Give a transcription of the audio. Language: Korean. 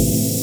you